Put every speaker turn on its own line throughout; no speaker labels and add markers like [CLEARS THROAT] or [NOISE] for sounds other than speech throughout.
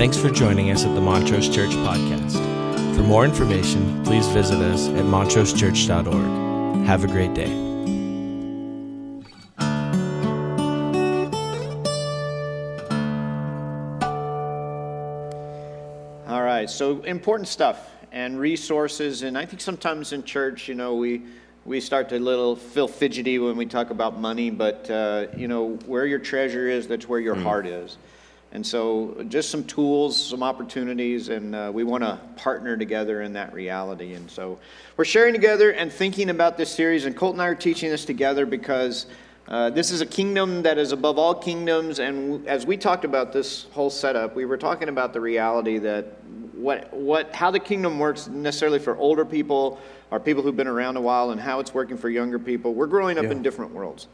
Thanks for joining us at the Montrose Church Podcast. For more information, please visit us at montrosechurch.org. Have a great day.
All right, so important stuff and resources, and I think sometimes in church, you know, we we start to little feel fidgety when we talk about money, but uh, you know, where your treasure is, that's where your heart is. And so, just some tools, some opportunities, and uh, we want to partner together in that reality. And so, we're sharing together and thinking about this series. And Colt and I are teaching this together because uh, this is a kingdom that is above all kingdoms. And w- as we talked about this whole setup, we were talking about the reality that what, what, how the kingdom works necessarily for older people or people who've been around a while and how it's working for younger people. We're growing up in different worlds,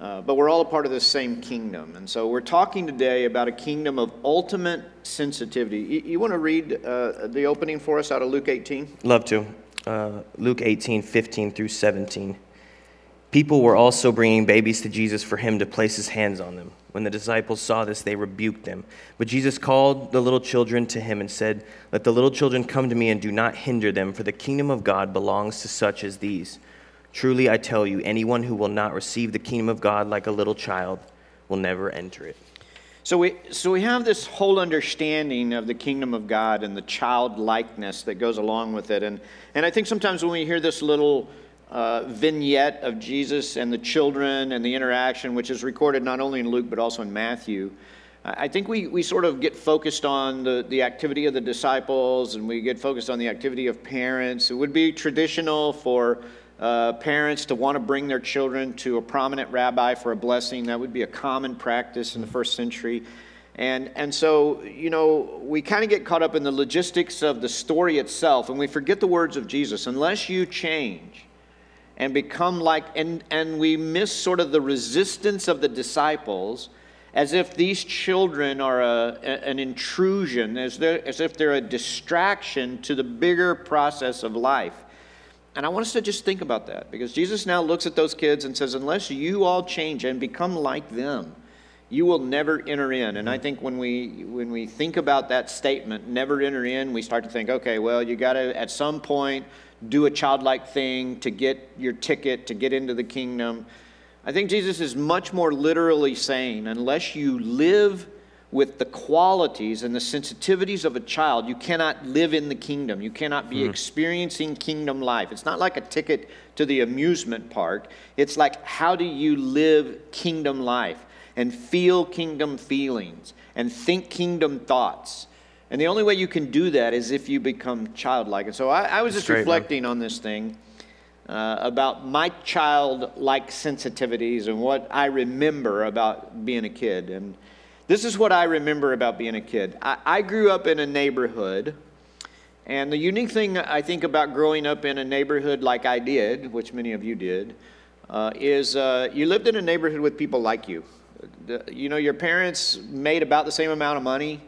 uh, but we're all a part of the same kingdom. And so we're talking today about a kingdom of ultimate sensitivity. You, you want to read uh, the opening for us out of Luke 18?
Love to. Uh, Luke 18, 15 through 17. People were also bringing babies to Jesus for him to place his hands on them. When the disciples saw this, they rebuked them. But Jesus called the little children to him and said, Let the little children come to me and do not hinder them, for the kingdom of God belongs to such as these. Truly, I tell you, anyone who will not receive the kingdom of God like a little child will never enter it.
So we, so we have this whole understanding of the kingdom of God and the childlikeness that goes along with it. And, and I think sometimes when we hear this little uh, vignette of Jesus and the children and the interaction, which is recorded not only in Luke but also in Matthew, I I think we, we sort of get focused on the, the activity of the disciples and we get focused on the activity of parents. It would be traditional for uh, parents to want to bring their children to a prominent rabbi for a blessing. That would be a common practice in the first century. And, and so, you know, we kind of get caught up in the logistics of the story itself and we forget the words of Jesus. Unless you change and become like, and, and we miss sort of the resistance of the disciples as if these children are a, a- an intrusion, as, as if they're a distraction to the bigger process of life. And I want us to just think about that because Jesus now looks at those kids and says, Unless you all change and become like them, you will never enter in. And I think when we when we think about that statement, never enter in, we start to think, okay, well, you got to at some point do a childlike thing to get your ticket to get into the kingdom. I think Jesus is much more literally saying, unless you live with the qualities and the sensitivities of a child, you cannot live in the kingdom. You cannot be hmm. experiencing kingdom life. It's not like a ticket to the amusement park. It's like, how do you live kingdom life and feel kingdom feelings and think kingdom thoughts? And the only way you can do that is if you become childlike. And so I, I was just
Straight, man.
reflecting on this thing uh, about my childlike sensitivities and what I remember about being a kid. And this is what I remember about being a kid. I, I grew up in a neighborhood, and the unique thing I think about growing up in a neighborhood like I did, which many of you did, uh, is uh, you lived in a neighborhood with people like you. The, you know, your parents made about the same amount of money.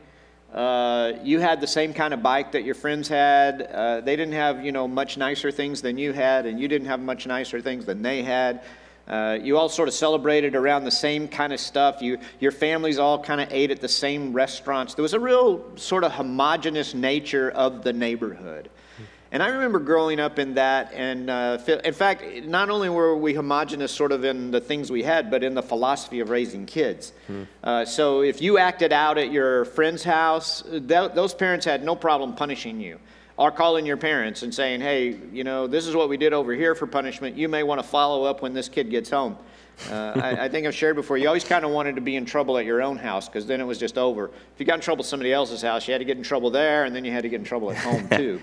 Uh, you had the same kind of bike that your friends had. Uh, they didn't have, you know, much nicer things than you had, and you didn't have much nicer things than they had. Uh, you all sort of celebrated around the same kind of stuff. You, your families all kind of ate at the same restaurants. There was a real sort of homogenous nature of the neighborhood. And I remember growing up in that, and uh, in fact, not only were we homogenous sort of in the things we had, but in the philosophy of raising kids. Uh, so if you acted out at your friend's house, th- those parents had no problem punishing you or calling your parents and saying, hey, you know, this is what we did over here for punishment. You may want to follow up when this kid gets home. Uh, I, I think I've shared before, you always kind of wanted to be in trouble at your own house because then it was just over. If you got in trouble at somebody else's house, you had to get in trouble there, and then you had to get in trouble at home [LAUGHS] too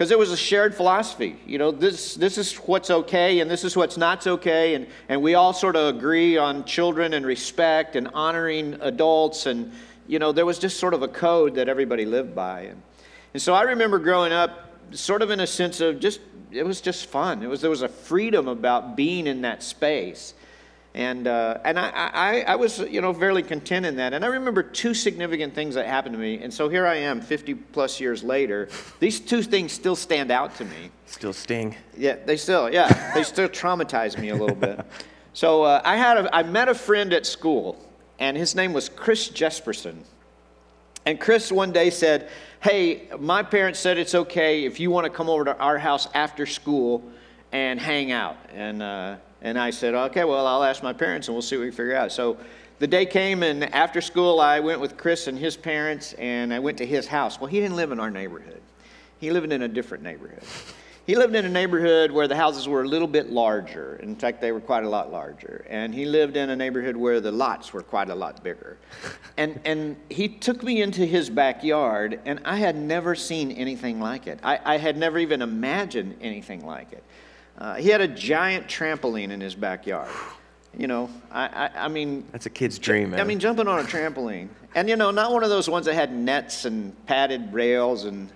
because it was a shared philosophy. You know, this, this is what's okay and this is what's not okay. And, and we all sort of agree on children and respect and honoring adults. And, you know, there was just sort of a code that everybody lived by. And, and so I remember growing up sort of in a sense of just, it was just fun. It was, there was a freedom about being in that space. And, uh, and I, I, I was, you know, fairly content in that. And I remember two significant things that happened to me. And so here I am, 50 plus years later. These two things still stand out to me.
Still sting.
Yeah, they still, yeah, they still traumatize me a little bit. So uh, I had, a, I met a friend at school, and his name was Chris Jesperson. And Chris one day said, Hey, my parents said it's okay if you want to come over to our house after school and hang out. And, uh, and I said, Okay, well, I'll ask my parents and we'll see what we figure out. So the day came, and after school, I went with Chris and his parents, and I went to his house. Well, he didn't live in our neighborhood, he lived in a different neighborhood. He lived in a neighborhood where the houses were a little bit larger. In fact, they were quite a lot larger. And he lived in a neighborhood where the lots were quite a lot bigger. And, and he took me into his backyard, and I had never seen anything like it. I, I had never even imagined anything like it. Uh, he had a giant trampoline in his backyard. You know, I, I, I mean,
That's a kid's dream, man.
I mean, jumping on a trampoline. And, you know, not one of those ones that had nets and padded rails and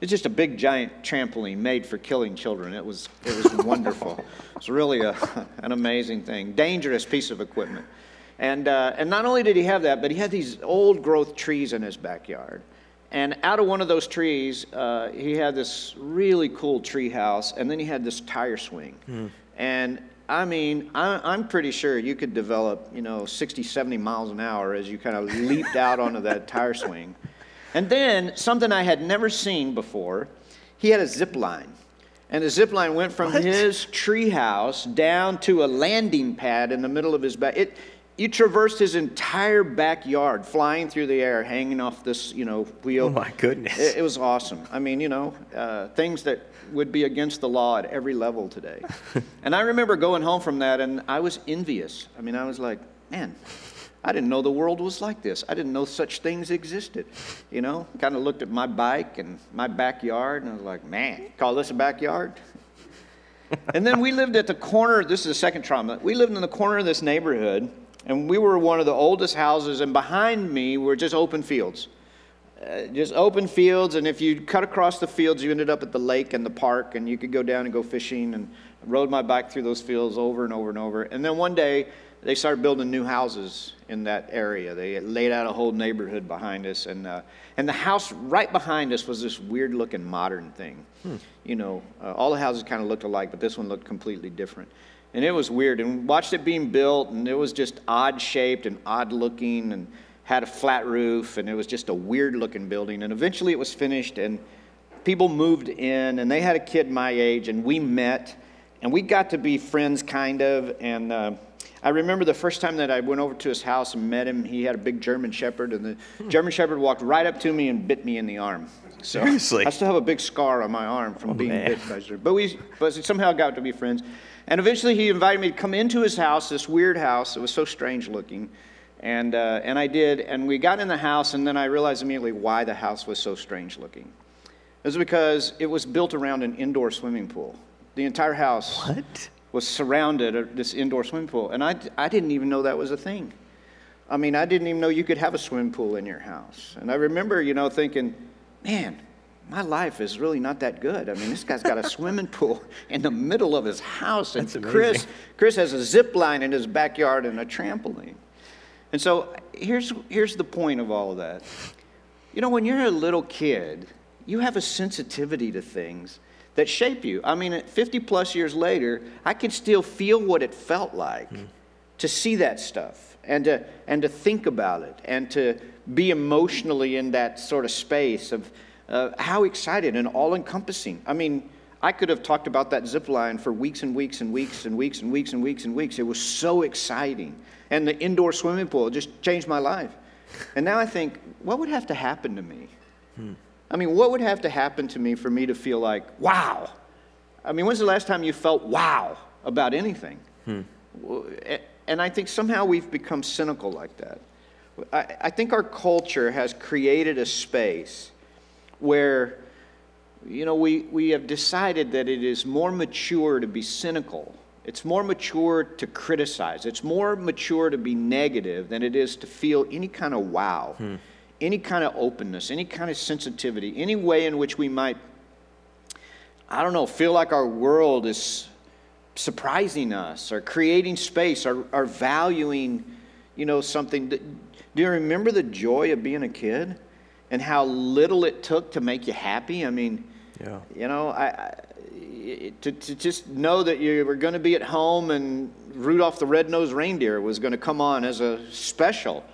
it's just a big giant trampoline made for killing children. It was, it was [LAUGHS] wonderful. It's really a, an amazing thing. Dangerous piece of equipment. And, uh, and not only did he have that, but he had these old growth trees in his backyard. And out of one of those trees, uh, he had this really cool tree house, and then he had this tire swing. And I mean, I, I'm pretty sure you could develop, you know, 60, 70 miles an hour as you kind of leaped out onto that tire swing. And then something I had never seen before, he had a zip line. And the zip line went from
What?
his tree house down to a landing pad in the middle of his back. It, you traversed his entire backyard, flying through the air, hanging off this, you know, wheel.
Oh, my goodness.
It, it was awesome. I mean, you know, uh, things that would be against the law at every level today. [LAUGHS] and I remember going home from that, and I was envious. I mean, I was like, man, I didn't know the world was like this. I didn't know such things existed. You know, kind of looked at my bike and my backyard, and I was like, man, call this a backyard? and then we lived at the corner. This is the second trauma. We lived in the corner of this neighborhood, and we were one of the oldest houses, and behind me were just open fields. Uh, just open fields, and if you cut across the fields, you ended up at the lake and the park, and you could go down and go fishing. And I rode my bike through those fields over and over and over. And then one day, they started building new houses in that area. They laid out a whole neighborhood behind us, and uh, and the house right behind us was this weird-looking modern thing. You know, uh, all the houses kind of looked alike, but this one looked completely different. And it was weird. And watched it being built, and it was just odd shaped and odd looking, and had a flat roof, and it was just a weird looking building. And eventually it was finished, and people moved in, and they had a kid my age, and we met, and we got to be friends, kind of. And uh, I remember the first time that I went over to his house and met him, he had a big German Shepherd, and the German Shepherd walked right up to me and bit me in the arm. So
Seriously?
I still have a big scar on my arm from being
man.
bit by Shepherd. But we but somehow got to be friends. And eventually he invited me to come into his house, this weird house. It was so strange looking. And, uh, and I did. And we got in the house, and then I realized immediately why the house was so strange looking. It was because it was built around an indoor swimming pool. The entire house
What?
was surrounded uh, this indoor swimming pool. And I, I didn't even know that was a thing. I mean, I didn't even know you could have a swimming pool in your house. And I remember, you know, thinking, man, my life is really not that good. I mean, this guy's got a [LAUGHS] swimming pool in the middle of his house, and. Chris, Chris has a zip line in his backyard and a trampoline. And so here's, here's the point of all of that. You know, when you're a little kid, you have a sensitivity to things that shape you. I mean, 50 plus years later, I can still feel what it felt like hmm. to see that stuff and to, and to think about it and to be emotionally in that sort of space of uh, how excited and all encompassing. I mean, I could have talked about that zip line for weeks and weeks and weeks and weeks and weeks and weeks and weeks. It was so exciting. And the indoor swimming pool just changed my life. And now I think, what would have to happen to me? I mean, what would have to happen to me for me to feel like, wow? I mean, when's the last time you felt wow about anything? A- And I think somehow we've become cynical like that. I, I think our culture has created a space where, you know, we, we have decided that it is more mature to be cynical. It's more mature to criticize. It's more mature to be negative than it is to feel any kind of wow, hmm. any kind of openness, any kind of sensitivity, any way in which we might, I don't know, feel like our world is surprising us or creating space or, or valuing, you know, something. Do you remember the joy of being a kid and how little it took to make you happy? I mean,
Yeah.
you know, I, I, to, to just know that you were going to be at home and Rudolph the Red-Nosed Reindeer was going to come on as a special.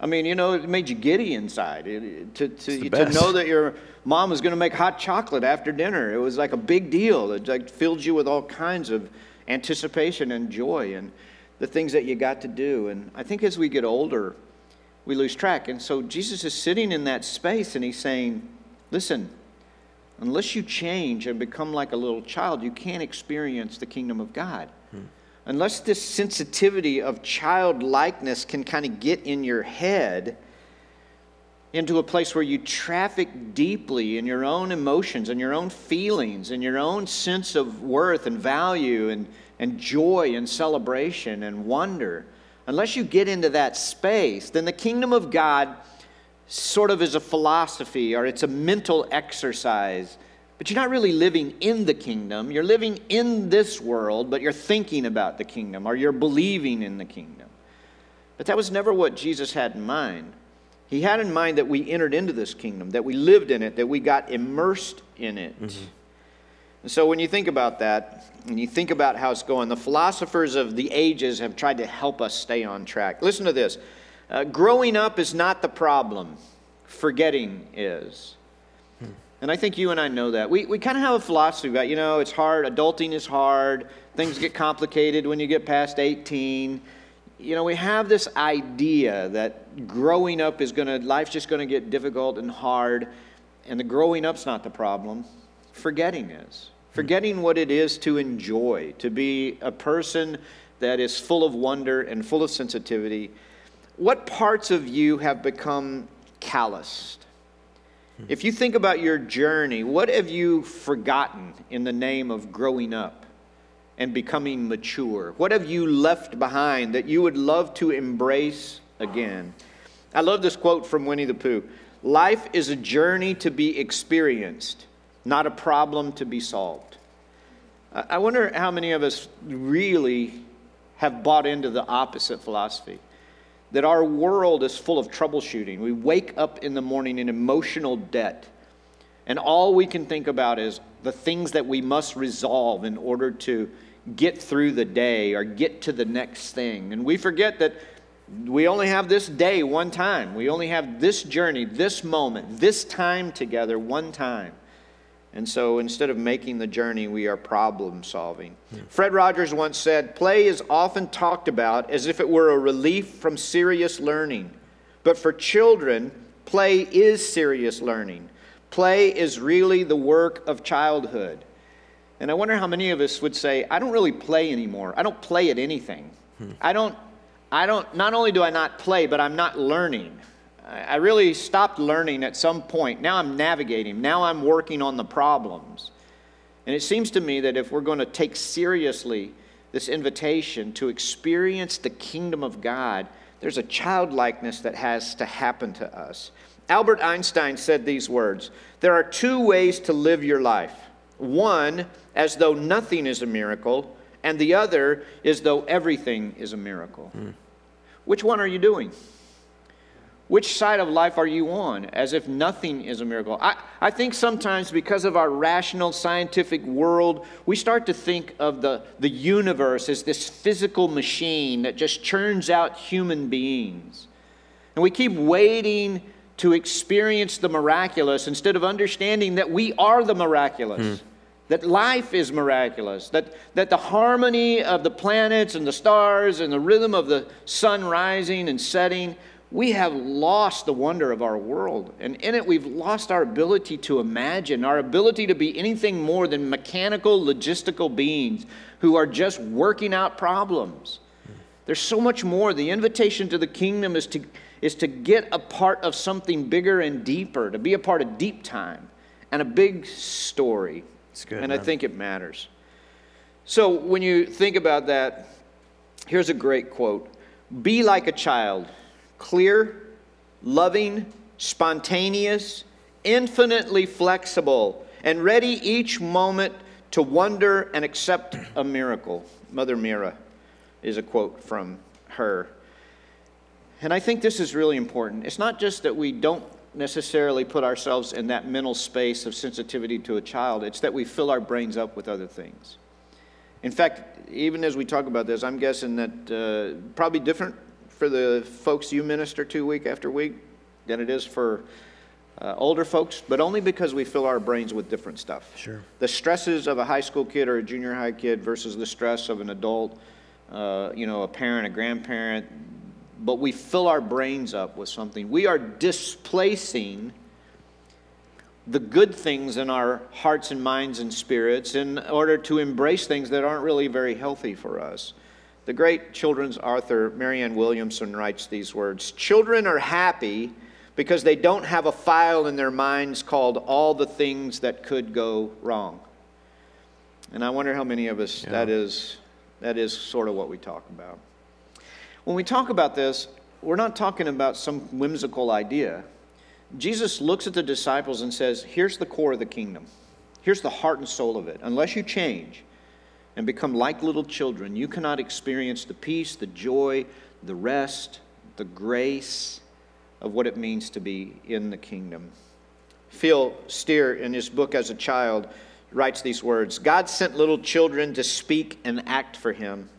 I mean, you know, it made you giddy inside. It, to, to, to know that your mom was going to make hot chocolate after dinner. It was like a big deal. It like filled you with all kinds of anticipation and joy and the things that you got to do. And I think as we get older, we lose track. And so Jesus is sitting in that space and he's saying, listen, unless you change and become like a little child, you can't experience the kingdom of God. Hmm. Unless this sensitivity of childlikeness can kind of get in your head into a place where you traffic deeply in your own emotions and your own feelings and your own sense of worth and value and, and joy and celebration and wonder, unless you get into that space, then the kingdom of God sort of is a philosophy or it's a mental exercise but you're not really living in the kingdom. You're living in this world, but you're thinking about the kingdom or you're believing in the kingdom. But that was never what Jesus had in mind. He had in mind that we entered into this kingdom, that we lived in it, that we got immersed in it. Mm-hmm. And so when you think about that, and you think about how it's going, the philosophers of the ages have tried to help us stay on track. Listen to this uh, growing up is not the problem, forgetting is. And I think you and I know that. We, we kind of have a philosophy about, you know, it's hard, adulting is hard, things get complicated when you get past 18. You know, we have this idea that growing up is going to, life's just going to get difficult and hard, and the growing up's not the problem. Forgetting is. Forgetting what it is to enjoy, to be a person that is full of wonder and full of sensitivity. What parts of you have become calloused? If you think about your journey, what have you forgotten in the name of growing up and becoming mature? What have you left behind that you would love to embrace again? I love this quote from Winnie the Pooh Life is a journey to be experienced, not a problem to be solved. I wonder how many of us really have bought into the opposite philosophy that our world is full of troubleshooting. We wake up in the morning in emotional debt, and all we can think about is the things that we must resolve in order to get through the day or get to the next thing. And we forget that we only have this day one time. We only have this journey, this moment, this time together one time. And so instead of making the journey, we are problem solving. Yeah. Fred Rogers once said, Play is often talked about as if it were a relief from serious learning. But for children, play is serious learning. Play is really the work of childhood. And I wonder how many of us would say, I don't really play anymore. I don't play at anything. Hmm. I don't, I don't, not only do I not play, but I'm not learning. I really stopped learning at some point. Now I'm navigating. Now I'm working on the problems. And it seems to me that if we're going to take seriously this invitation to experience the kingdom of God, there's a childlikeness that has to happen to us. Albert Einstein said these words There are two ways to live your life one, as though nothing is a miracle, and the other is though everything is a miracle. Mm. Which one are you doing? Which side of life are you on? As if nothing is a miracle. I, I think sometimes because of our rational scientific world, we start to think of the, the universe as this physical machine that just churns out human beings. And we keep waiting to experience the miraculous instead of understanding that we are the miraculous. Hmm. That life is miraculous, that, that the harmony of the planets and the stars and the rhythm of the sun rising and setting we have lost the wonder of our world. And in it, we've lost our ability to imagine, our ability to be anything more than mechanical, logistical beings who are just working out problems. There's so much more. The invitation to the kingdom is to, is to get a part of something bigger and deeper, to be a part of deep time and a big story.
It's good.
And
man.
I think it matters. So when you think about that, here's a great quote Be like a child clear, loving, spontaneous, infinitely flexible, and ready each moment to wonder and accept a miracle. Mother Mira is a quote from her. And I think this is really important. It's not just that we don't necessarily put ourselves in that mental space of sensitivity to a child, it's that we fill our brains up with other things. In fact, even as we talk about this, I'm guessing that uh, probably different for the folks you minister to week after week than it is for uh, older folks, but only because we fill our brains with different stuff.
Sure.
The stresses of a high school kid or a junior high kid versus the stress of an adult, uh, you know, a parent, a grandparent, but we fill our brains up with something. We are displacing the good things in our hearts and minds and spirits in order to embrace things that aren't really very healthy for us. The great children's author Marianne Williamson writes these words Children are happy because they don't have a file in their minds called All the Things That Could Go Wrong. And I wonder how many of us yeah. that, is, that is sort of what we talk about. When we talk about this, we're not talking about some whimsical idea. Jesus looks at the disciples and says, Here's the core of the kingdom. Here's the heart and soul of it. Unless you change and become like little children, you cannot experience the peace, the joy, the rest, the grace of what it means to be in the kingdom. Phil Steer, in his book As a Child, writes these words God sent little children to speak and act for him.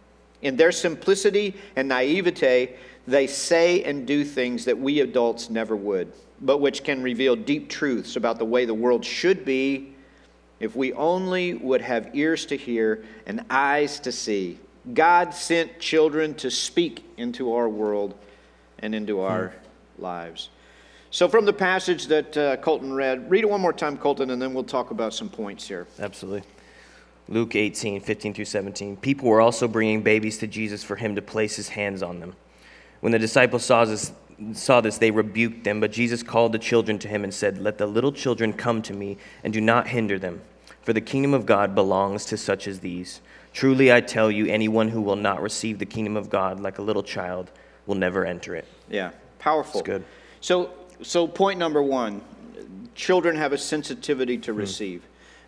In their simplicity and naivete, they say and do things that we adults never would but which can reveal deep truths about the way the world should be if we only would have ears to hear and eyes to see. God sent children to speak into our world and into our hmm. lives. So, from the passage that uh, Colton read, read it one more time, Colton, and then we'll talk about some points here.
Absolutely. Luke 18, 15 through 17. People were also bringing babies to Jesus for him to place his hands on them. When the disciples saw this, saw this, they rebuked them. But Jesus called the children to him and said, Let the little children come to me, and do not hinder them, for the kingdom of God belongs to such as these. Truly I tell you, anyone who will not receive the kingdom of God like a little child will never enter it.
Yeah, powerful.
That's good.
So, so point number one children have a sensitivity to hmm. receive.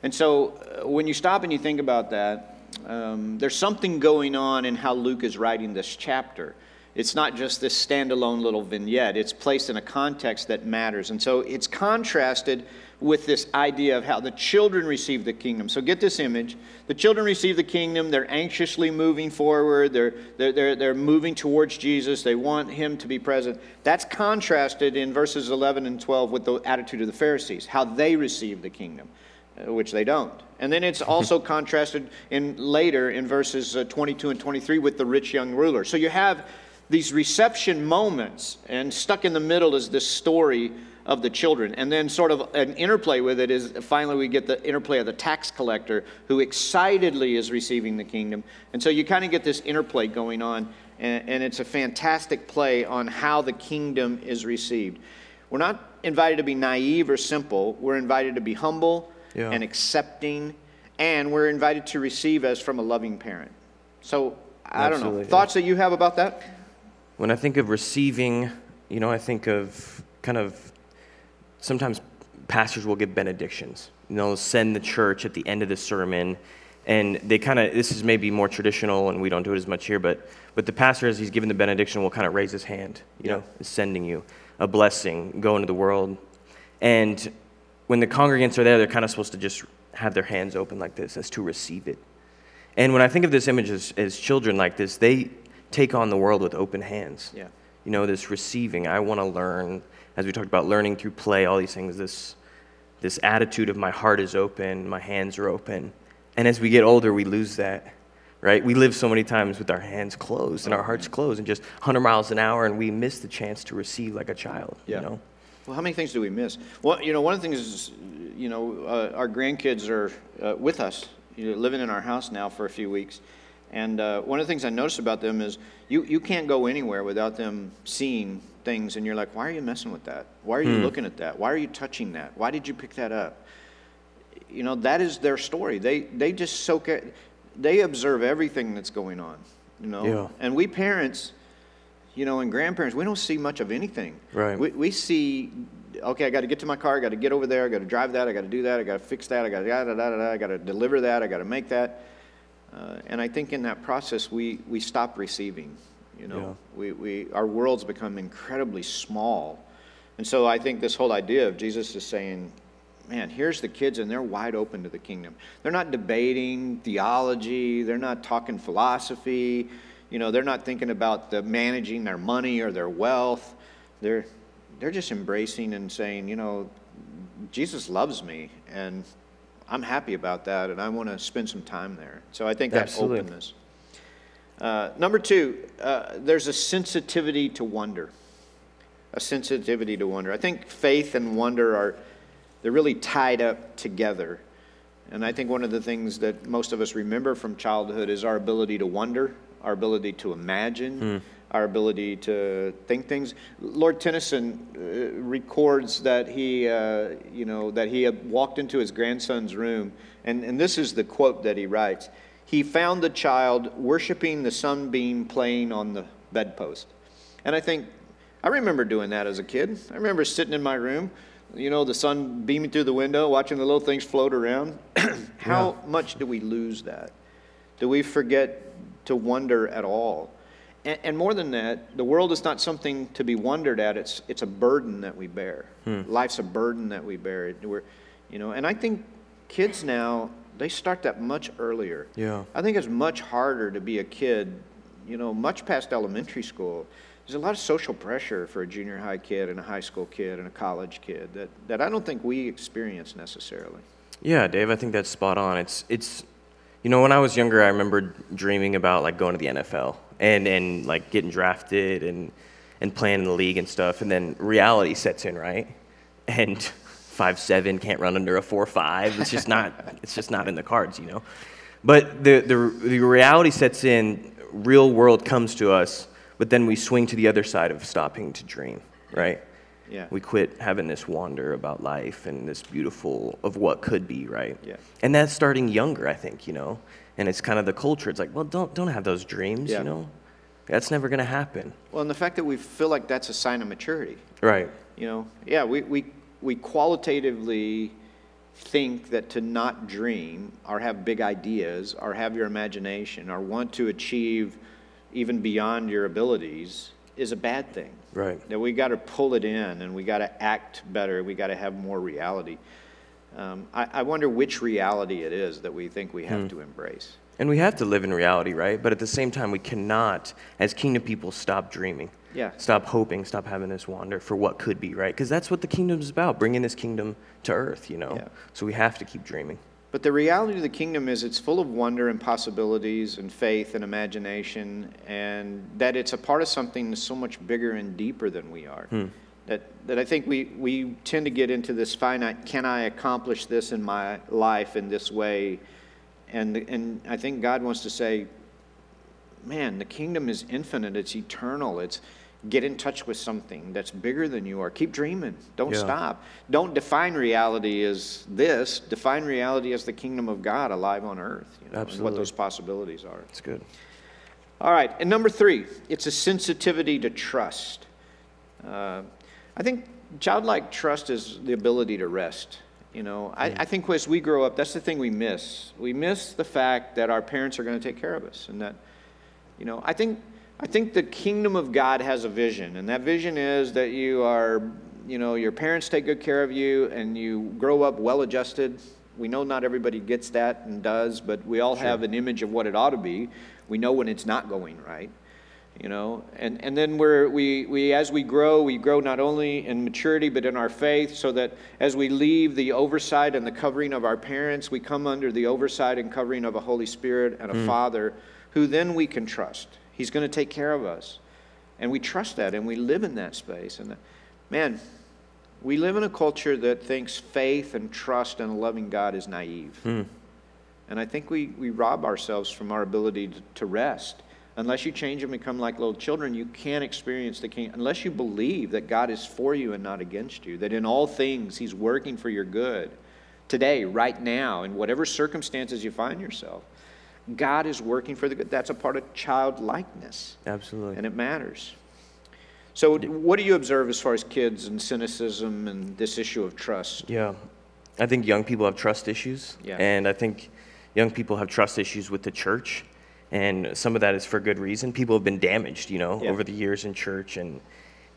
And so uh, when you stop and you think about that, um, there's something going on in how Luke is writing this chapter it's not just this standalone little vignette, it's placed in a context that matters. And so it's contrasted with this idea of how the children receive the kingdom. So get this image. The children receive the kingdom, they're anxiously moving forward, they're, they're, they're, they're moving towards Jesus, they want him to be present. That's contrasted in verses 11 and 12 with the attitude of the Pharisees, how they receive the kingdom. Uh, which they don't. And then it's also [LAUGHS] contrasted in later in verses uh, 22 and 23 with the rich young ruler. So you have these reception moments, and stuck in the middle is this story of the children. And then, sort of, an interplay with it is finally we get the interplay of the tax collector who excitedly is receiving the kingdom. And so you kind of get this interplay going on, and, and it's a fantastic play on how the kingdom is received. We're not invited to be naive or simple, we're invited to be humble yeah. and accepting, and we're invited to receive as from a loving parent. So, I Absolutely, don't know. Thoughts that you have about that?
When I think of receiving, you know, I think of kind of sometimes pastors will give benedictions. You know, send the church at the end of the sermon, and they kind of this is maybe more traditional, and we don't do it as much here. But but the pastor, as he's giving the benediction, will kind of raise his hand. You yeah. know, sending you a blessing, go into the world, and when the congregants are there, they're kind of supposed to just have their hands open like this as to receive it. And when I think of this image as, as children like this, they take on the world with open hands.
Yeah.
You know, this receiving. I want to learn, as we talked about, learning through play, all these things. This, this attitude of my heart is open, my hands are open. And as we get older, we lose that, right? We live so many times with our hands closed and our oh, hearts closed and just 100 miles an hour, and we miss the chance to receive like a child,
yeah.
you know?
Well, how many things do we miss? Well, you know, one of the things is, you know, uh, our grandkids are uh, with us, you know, living in our house now for a few weeks. And uh, one of the things I noticed about them is you, you can't go anywhere without them seeing things, and you're like, why are you messing with that? Why are you hmm. looking at that? Why are you touching that? Why did you pick that up? You know, that is their story. They, they just soak it, they observe everything that's going on, you know?
Yeah.
And we parents, you know, and grandparents, we don't see much of anything.
Right.
We, we see, okay, I got to get to my car, I got to get over there, I got to drive that, I got to do that, I got to fix that, I got to da da da da, I got to deliver that, I got to make that uh, and I think in that process, we, we stop receiving. You know, yeah. we, we, our worlds become incredibly small. And so I think this whole idea of Jesus is saying, man, here's the kids, and they're wide open to the kingdom. They're not debating theology, they're not talking philosophy. You know, they're not thinking about the managing their money or their wealth. They're, they're just embracing and saying, you know, Jesus loves me, and I'm happy about that, and I want to spend some time there. So I think that
Absolutely.
openness. Uh, number two, uh, there's a sensitivity to wonder. A sensitivity to wonder. I think faith and wonder are they're really tied up together. And I think one of the things that most of us remember from childhood is our ability to wonder, our ability to imagine, our ability to think things. Lord Tennyson uh, records that he, uh, you know, that he had walked into his grandson's room, and, and this is the quote that he writes. He found the child worshiping the sunbeam playing on the bedpost. And I think, I remember doing that as a kid. I remember sitting in my room, you know, the sun beaming through the window, watching the little things float around. [CLEARS THROAT] How much do we lose that? Do we forget to wonder at all? And, and more than that, the world is not something to be wondered at. It's, it's a burden that we bear. Hmm. Life's a burden that we bear. We're, you know, and I think kids now, they start that much earlier.
Yeah.
I think it's much harder to be a kid, you know, much past elementary school. There's a lot of social pressure for a junior high kid and a high school kid and a college kid that, that I don't think we experience necessarily.
Yeah, Dave, I think that's spot on. It's it's you know, when I was younger, I remember dreaming about like going to the NFL and and like getting drafted and and playing in the league and stuff, and then reality sets in, right? And [LAUGHS] five seven can't run under a four five. It's just not [LAUGHS] it's just not in the cards, you know. But the the the reality sets in. Real world comes to us, but then we swing to the other side of stopping to dream, right?
Yeah.
We quit having this wonder about life and this beautiful of what could be, right?
Yeah.
And that's starting younger, I think, you know. And it's kind of the culture. It's like, well, don't don't have those dreams,
Yeah.
you know. That's never going to happen.
Well, and the fact that we feel like that's a sign of maturity.
Right.
You know, yeah, we, we, we qualitatively think that to not dream or have big ideas or have your imagination or want to achieve even beyond your abilities is a bad thing.
Right.
That we got to pull it in and we got to act better. We got to have more reality. Um, I, I wonder which reality it is that we think we have
Hmm.
to embrace.
And we have to live in reality, right? But at the same time, we cannot, as kingdom people, stop dreaming.
Yeah.
Stop hoping, stop having this wonder for what could be, right? Because that's what the kingdom is about, bringing this kingdom to earth, you know?
Yeah.
So we have to keep dreaming.
But the reality of the kingdom is it's full of wonder and possibilities and faith and imagination, and that it's a part of something so much bigger and deeper than we are. Hmm. That, that I think we, we tend to get into this finite can I accomplish this in my life in this way? And, and I think God wants to say, man, the kingdom is infinite, it's eternal, it's get in touch with something that's bigger than you are. Keep dreaming. Don't
Yeah.
stop. Don't define reality as this. Define reality as the kingdom of God alive on earth. You know, and what those possibilities are.
It's good.
All right, and number three, it's a sensitivity to trust. Uh, I think childlike trust is the ability to rest. You know, I, I think as we grow up, that's the thing we miss. We miss the fact that our parents are going to take care of us, and that, you know, I think I think the kingdom of God has a vision, and that vision is that you are, you know, your parents take good care of you, and you grow up well-adjusted. We know not everybody gets that and does, but we all have an image of what it ought to be. We know when it's not going right you know and, and then we're, we, we as we grow we grow not only in maturity but in our faith so that as we leave the oversight and the covering of our parents we come under the oversight and covering of a holy spirit and a hmm. father who then we can trust he's going to take care of us and we trust that and we live in that space and uh, man we live in a culture that thinks faith and trust and a loving god is naive hmm. and I think we, we rob ourselves from our ability to, to rest. Unless you change and become like little children, you can't experience the king. Unless you believe that God is for you and not against you, that in all things He's working for your good. Today, right now, in whatever circumstances you find yourself, God is working for the good. That's a part of childlikeness,
Absolutely.
and it matters. So, what do you observe as far as kids and cynicism and this issue of trust?
Yeah. I think young people have trust issues.
Yeah.
And I think young people have trust issues with the church. And some of that is for good reason. People have been damaged, you know,
Yeah.
over the years in church. And,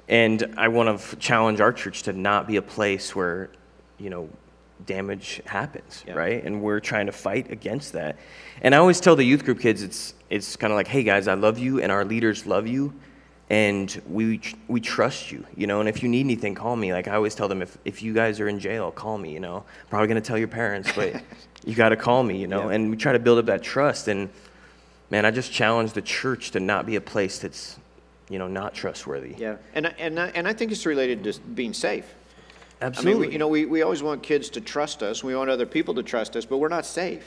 and I want to challenge our church to not be a place where, you know, damage happens,
Yeah.
right? And we're trying to fight against that. And I always tell the youth group kids, it's it's kind of like, hey guys, I love you, and our leaders love you, and we we trust you, you know. And if you need anything, call me. Like I always tell them, if if you guys are in jail, call me. You know, probably gonna tell your parents, but [LAUGHS] you got to call me, you know.
Yeah.
And we try to build up that trust. And man, I just challenge the church to not be a place that's, you know, not trustworthy.
Yeah, and and I, and I think it's related to being safe.
Absolutely.
I mean, we, you know, we, we always want kids to trust us. We want other people to trust us, but we're not safe.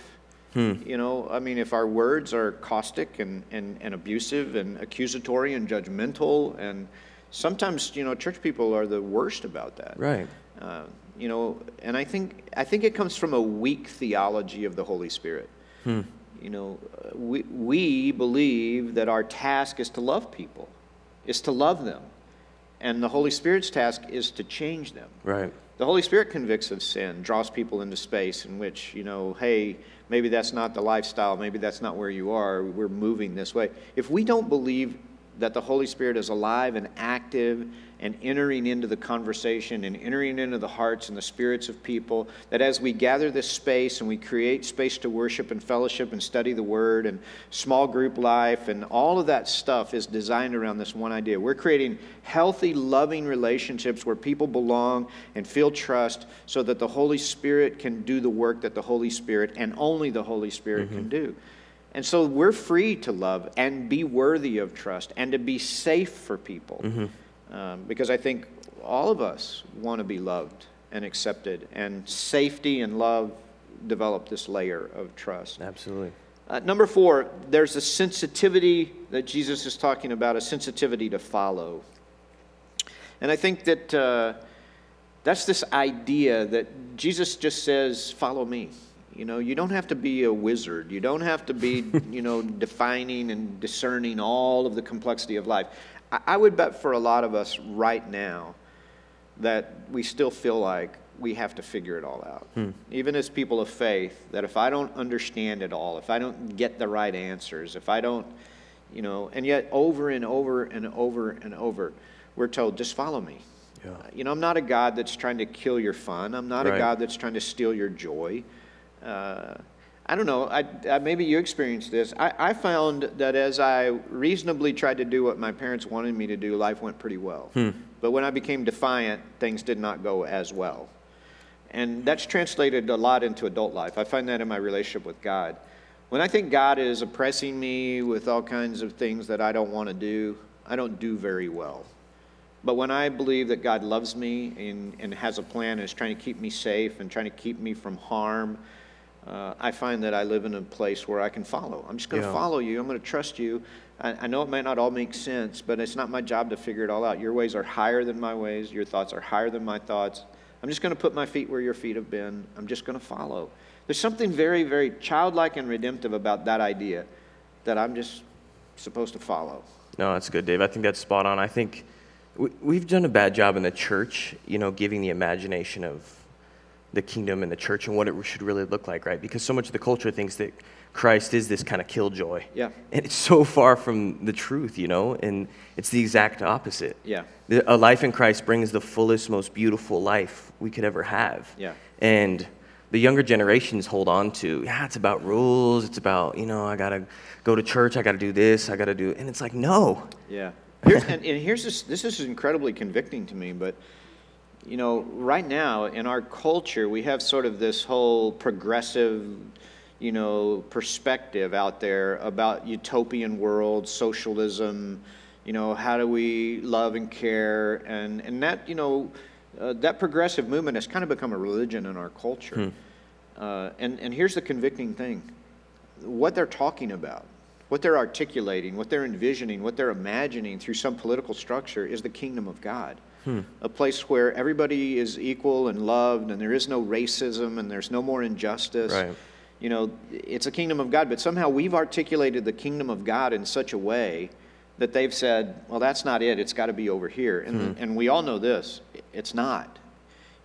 Hmm.
You know, I mean, if our words are caustic and, and, and abusive and accusatory and judgmental, and sometimes, you know, church people are the worst about that.
right.
Uh, you know, and I think I think it comes from a weak theology of the Holy Spirit.
Hmm.
You know, uh, we we believe that our task is to love people, is to love them, and the Holy Spirit's task is to change them.
Right.
The Holy Spirit convicts of sin, draws people into space in which, you know, hey, maybe that's not the lifestyle, maybe that's not where you are, we're moving this way. If we don't believe that the Holy Spirit is alive and active and entering into the conversation and entering into the hearts and the spirits of people, that as we gather this space and we create space to worship and fellowship and study the Word and small group life and all of that stuff is designed around this one idea. We're creating healthy, loving relationships where people belong and feel trust so that the Holy Spirit can do the work that the Holy Spirit and only the Holy Spirit can mm-hmm. do. And so we're free to love and be worthy of trust and to be safe for people. Um, because I think all of us want to be loved and accepted, and safety and love develop this layer of trust.
Absolutely.
Uh, number four, there's a sensitivity that Jesus is talking about, a sensitivity to follow. And I think that uh, that's this idea that Jesus just says, Follow me. You know, you don't have to be a wizard. You don't have to be, [LAUGHS] you know, defining and discerning all of the complexity of life. I, I would bet for a lot of us right now that we still feel like we have to figure it all out. Hmm. Even as people of faith, that if I don't understand it all, if I don't get the right answers, if I don't, you know, and yet over and over and over and over, we're told, just follow me.
Yeah.
You know, I'm not a God that's trying to kill your fun. I'm not a God that's trying to steal your joy. Uh, I don't know. I, I, maybe you experienced this. I, I found that as I reasonably tried to do what my parents wanted me to do, life went pretty well. But when I became defiant, things did not go as well. And that's translated a lot into adult life. I find that in my relationship with God. When I think God is oppressing me with all kinds of things that I don't want to do, I don't do very well. But when I believe that God loves me and, and has a plan and is trying to keep me safe and trying to keep me from harm, uh, I find that I live in a place where I can follow. I'm just going to
Yeah.
follow you. I'm going to trust you. I, I know it might not all make sense, but it's not my job to figure it all out. Your ways are higher than my ways. Your thoughts are higher than my thoughts. I'm just going to put my feet where your feet have been. I'm just going to follow. There's something very, very childlike and redemptive about that idea that I'm just supposed to follow.
No, that's good, Dave. I think that's spot on. I think we, we've done a bad job in the church, you know, giving the imagination of the kingdom and the church and what it should really look like, right? Because so much of the culture thinks that Christ is this kind of killjoy.
Yeah.
And it's so far from the truth, you know, and it's the exact opposite.
Yeah.
The- A life in Christ brings the fullest, most beautiful life we could ever have.
Yeah.
And the younger generations hold on to, yeah, it's about rules. It's about, you know, I got to go to church. I got to do this. I got to do, and it's like, no.
Yeah. Here's, and, and here's this, this is incredibly convicting to me, but, you know, right now in our culture, we have sort of this whole progressive, you know, perspective out there about utopian world, socialism, you know, how do we love and care, and, and that, you know, uh, that progressive movement has kind of become a religion in our culture. Uh, and, and here's the convicting thing what they're talking about, what they're articulating, what they're envisioning, what they're imagining through some political structure is the kingdom of God. Hmm. A place where everybody is equal and loved, and there is no racism, and there's no more injustice.
Right.
You know, it's a kingdom of God, but somehow we've articulated the kingdom of God in such a way that they've said, well, that's not it, it's got to be over here. And, hmm. and we all know this it's not.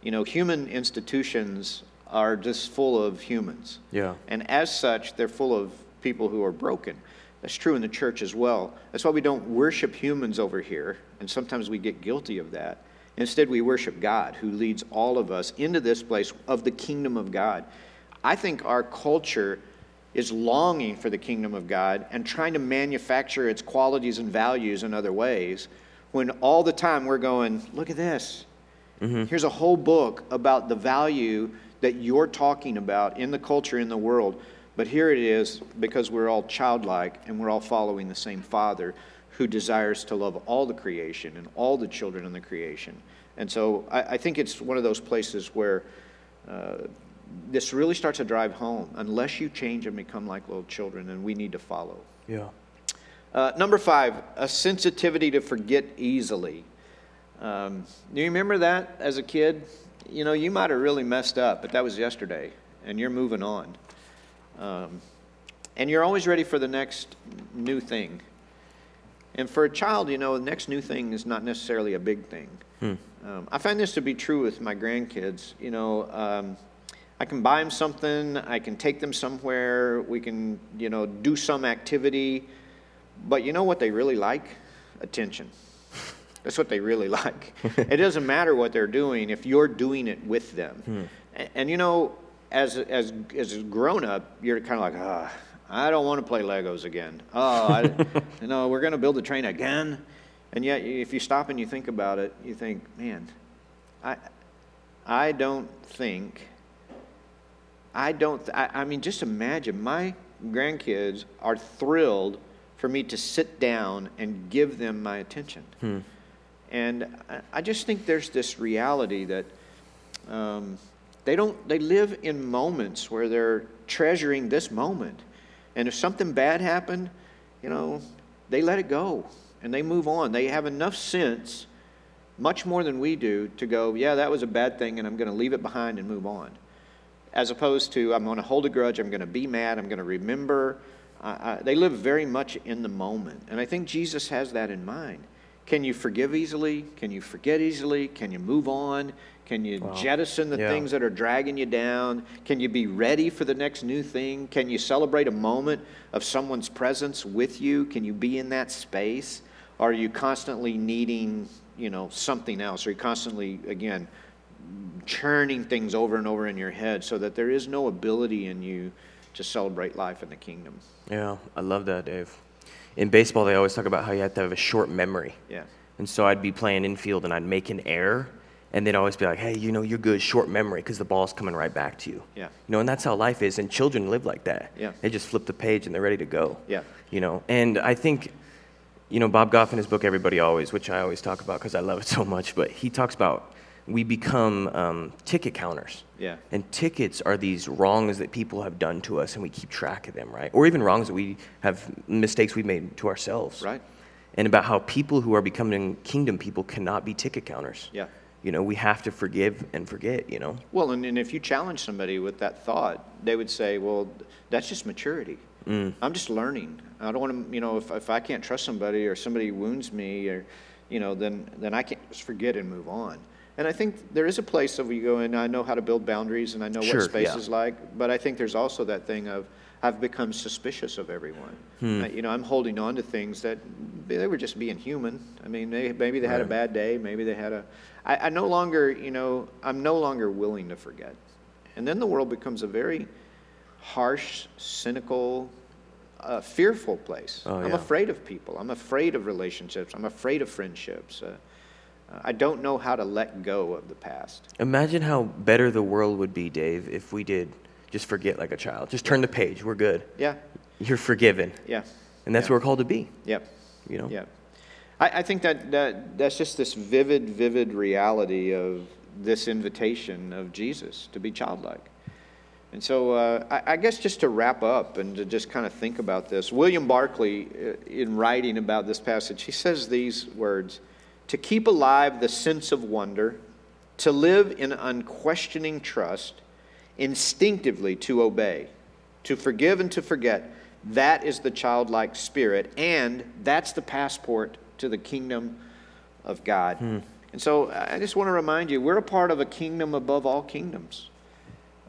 You know, human institutions are just full of humans.
Yeah.
And as such, they're full of people who are broken. That's true in the church as well. That's why we don't worship humans over here, and sometimes we get guilty of that. Instead, we worship God who leads all of us into this place of the kingdom of God. I think our culture is longing for the kingdom of God and trying to manufacture its qualities and values in other ways when all the time we're going, look at this. Mm-hmm. Here's a whole book about the value that you're talking about in the culture, in the world. But here it is because we're all childlike and we're all following the same Father who desires to love all the creation and all the children in the creation. And so I, I think it's one of those places where uh, this really starts to drive home unless you change and become like little children, and we need to follow.
Yeah.
Uh, number five, a sensitivity to forget easily. Um, do you remember that as a kid? You know, you might have really messed up, but that was yesterday, and you're moving on. Um, and you're always ready for the next new thing. And for a child, you know, the next new thing is not necessarily a big thing. Hmm. Um, I find this to be true with my grandkids. You know, um, I can buy them something, I can take them somewhere, we can, you know, do some activity. But you know what they really like? Attention. [LAUGHS] That's what they really like. it doesn't matter what they're doing if you're doing it with them. Hmm. And, and, you know, as as as a grown up, you're kind of like, ah, oh, I don't want to play Legos again. Oh, I, [LAUGHS] you know, we're going to build a train again. And yet, if you stop and you think about it, you think, man, I I don't think. I don't. I, I mean, just imagine my grandkids are thrilled for me to sit down and give them my attention. Hmm. And I just think there's this reality that um, they don't, they live in moments where they're treasuring this moment. And if something bad happened, you know, they let it go and they move on. They have enough sense, much more than we do, to go, yeah, that was a bad thing and I'm going to leave it behind and move on. As opposed to, I'm going to hold a grudge, I'm going to be mad, I'm going to remember. Uh, they live very much in the moment. And I think Jesus has that in mind. Can you forgive easily? Can you forget easily? Can you move on? Can you wow. jettison the yeah. things that are dragging you down? Can you be ready for the next new thing? Can you celebrate a moment of someone's presence with you? Can you be in that space? Are you constantly needing, you know, something else? Are you constantly, again, churning things over and over in your head so that there is no ability in you to celebrate life in the kingdom?
Yeah, I love that, Dave in baseball, they always talk about how you have to have a short memory.
Yeah.
And so I'd be playing infield and I'd make an error, and they'd always be like, hey, you know, you're good, short memory, because the ball's coming right back to you.
Yeah.
You know, and that's how life is, and children live like that.
Yeah.
They just flip the page and they're ready to go.
Yeah.
You know, and I think, you know, Bob Goff in his book, Everybody Always, which I always talk about because I love it [LAUGHS] so much, but he talks about we become um, ticket counters.
Yeah.
And tickets are these wrongs that people have done to us, and we keep track of them, right? Or even wrongs that we have mistakes we've made to ourselves.
Right.
And about how people who are becoming kingdom people cannot be ticket counters.
Yeah.
You know, we have to forgive and forget, you know?
Well, and, and if you challenge somebody with that thought, they would say, well, that's just maturity. Mm. I'm just learning. I don't want to, you know, if, if I can't trust somebody or somebody wounds me or, you know, then, then I can't just forget and move on. And I think there is a place of you go and I know how to build boundaries and I know sure, what space yeah. is like, but I think there's also that thing of I've become suspicious of everyone. Hmm. you know, I'm holding on to things that they were just being human. I mean, they, maybe they had right. a bad day, maybe they had a. I, I no longer, you know, I'm no longer willing to forget. And then the world becomes a very harsh, cynical, uh, fearful place. Oh, I'm afraid of people. I'm afraid of relationships. I'm afraid of friendships. Uh, I don't know how to let go of the past.
Imagine how better the world would be, Dave, if we did just forget like a child. Just turn the page. We're good.
Yeah.
You're forgiven.
Yeah.
And that's
yeah.
what we're called to be.
Yep.
You know?
Yep. I, I think that, that that's just this vivid, vivid reality of this invitation of Jesus to be childlike. And so, uh, I, I, guess just to wrap up and to just kind of think about this, William Barclay, uh, in writing about this passage, he says these words to keep alive the sense of wonder, to live in unquestioning trust, instinctively to obey, to forgive and to forget. That is the childlike spirit, and that's the passport to the kingdom of God. Hmm. And so I just want to remind you we're a part of a kingdom above all kingdoms.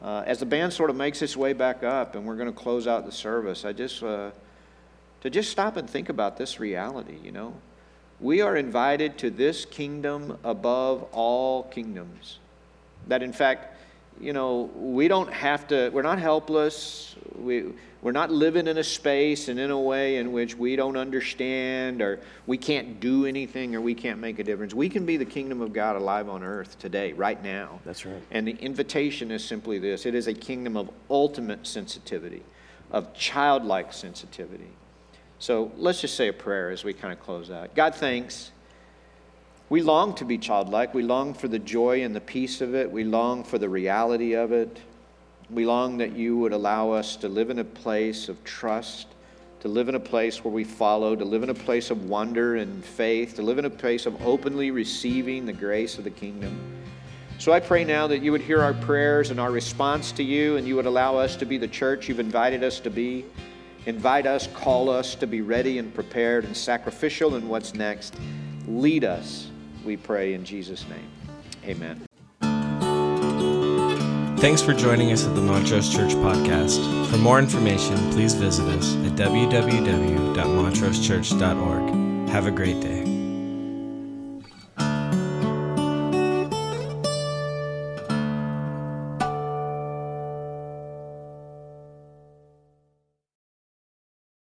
Uh, as the band sort of makes its way back up and we're going to close out the service, I just, uh, to just stop and think about this reality, you know. we are invited to this kingdom above all kingdoms. That in fact, you know, we don't have to, we're not helpless. We, we're not living in a space and in a way in which we don't understand or we can't do anything or we can't make a difference. We can be the kingdom of God alive on earth today, right now.
That's right.
And the invitation is simply this it is a kingdom of ultimate sensitivity, of childlike sensitivity. So let's just say a prayer as we kind of close out. God, thanks. We long to be childlike. We long for the joy and the peace of it. We long for the reality of it. We long that you would allow us to live in a place of trust, to live in a place where we follow, to live in a place of wonder and faith, to live in a place of openly receiving the grace of the kingdom. So I pray now that you would hear our prayers and our response to you, and you would allow us to be the church you've invited us to be. Invite us, call us to be ready and prepared and sacrificial in what's next. Lead us, we pray in Jesus' name. Amen.
Thanks for joining us at the Montrose Church Podcast. For more information, please visit us at www.montrosechurch.org. Have a great day.